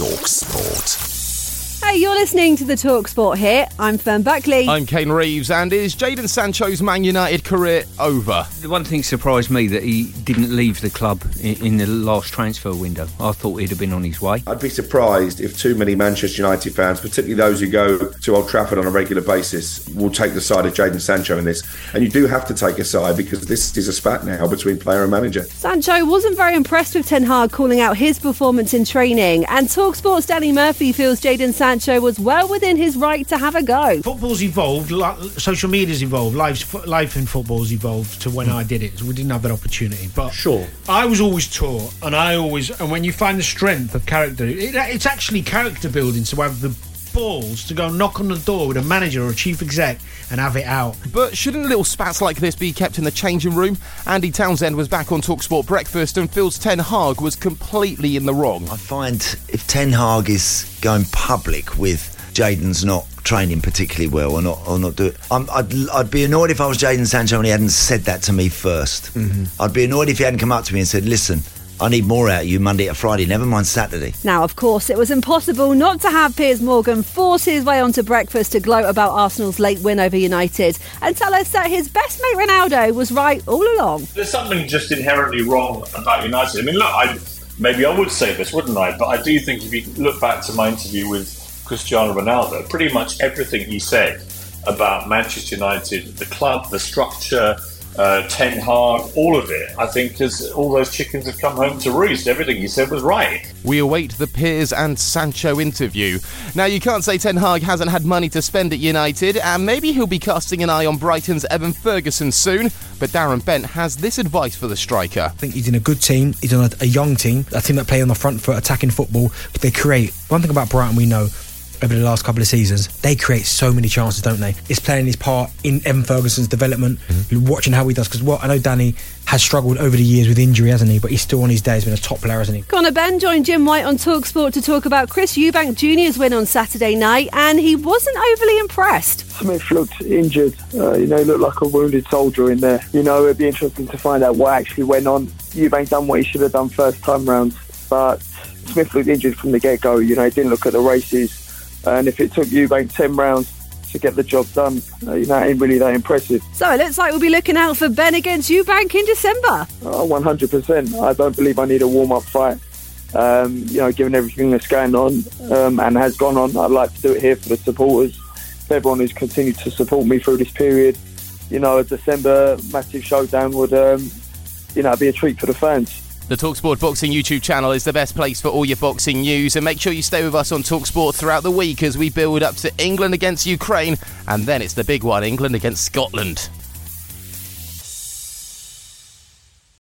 Talk Sport. Hey, you're listening to the Talk Sport Hit. I'm Fern Buckley. I'm Kane Reeves, and is Jadon Sancho's Man United career over? The one thing surprised me that he didn't leave the club in, in the last transfer window. I thought he'd have been on his way. I'd be surprised if too many Manchester United fans, particularly those who go to Old Trafford on a regular basis, will take the side of Jadon Sancho in this. And you do have to take a side because this is a spat now between player and manager. Sancho wasn't very impressed with Ten Hag calling out his performance in training, and Talksport's Danny Murphy feels Jadon Sancho was well within his right to have a go. Football's evolved, li- social media's evolved, life's, life in football's evolved to when I did it. So we didn't have that opportunity. But Sure. I was always taught, and I always, and when you find the strength of character, it, it's actually character building to have the balls to go knock on the door with a manager or a chief exec and have it out. But shouldn't little spats like this be kept in the changing room? Andy Townsend was back on Talksport Breakfast and feels Ten Hag was completely in the wrong. I find if Ten Hag is going public with Jadon's not training particularly well or not or not do it, I'm, I'd, I'd be annoyed if I was Jadon Sancho and he hadn't said that to me 1st i mm-hmm. I'd be annoyed if he hadn't come up to me and said, "Listen, I need more out of you Monday to Friday, never mind Saturday." Now, of course, it was impossible not to have Piers Morgan force his way onto breakfast to gloat about Arsenal's late win over United and tell us that his best mate Ronaldo was right all along. There's something just inherently wrong about United. I mean, look, I, maybe I would say this, wouldn't I? But I do think if you look back to my interview with Cristiano Ronaldo, pretty much everything he said about Manchester United, the club, the structure, uh, Ten Hag, all of it, I think, because all those chickens have come home to roost. Everything he said was right. We await the Piers and Sancho interview. Now, you can't say Ten Hag hasn't had money to spend at United, and maybe he'll be casting an eye on Brighton's Evan Ferguson soon. But Darren Bent has this advice for the striker. I think he's in a good team. He's on a, a young team, a team that play on the front foot, attacking football. They create. One thing about Brighton we know over the last couple of seasons, they create so many chances, don't they? It's playing his part in Evan Ferguson's development, watching how he does. Because what I know, Danny has struggled over the years with injury, hasn't he? But he's still on his day. He's been a top player, hasn't he? Conor Benn joined Jim White on Talksport to talk about Chris Eubank Jr.'s win on Saturday night, and he wasn't overly impressed. Smith looked injured. Uh, you know, he looked like a wounded soldier in there. You know, it'd be interesting to find out what actually went on. Eubank done what he should have done first time round, but Smith looked injured from the get go. You know, he didn't look at the races, and if it took Eubank ten rounds to get the job done, uh, you know, it ain't really that impressive. So it looks like we'll be looking out for Benn against Eubank in December. Oh, 100%. I don't believe I need a warm up fight. Um, you know, given everything that's going on um, and has gone on, I'd like to do it here for the supporters, for everyone who's continued to support me through this period. You know, a December massive showdown would, um, you know, be a treat for the fans. The Talksport Boxing YouTube channel is the best place for all your boxing news, and make sure you stay with us on Talksport throughout the week as we build up to England against Ukraine, and then it's the big one England against Scotland.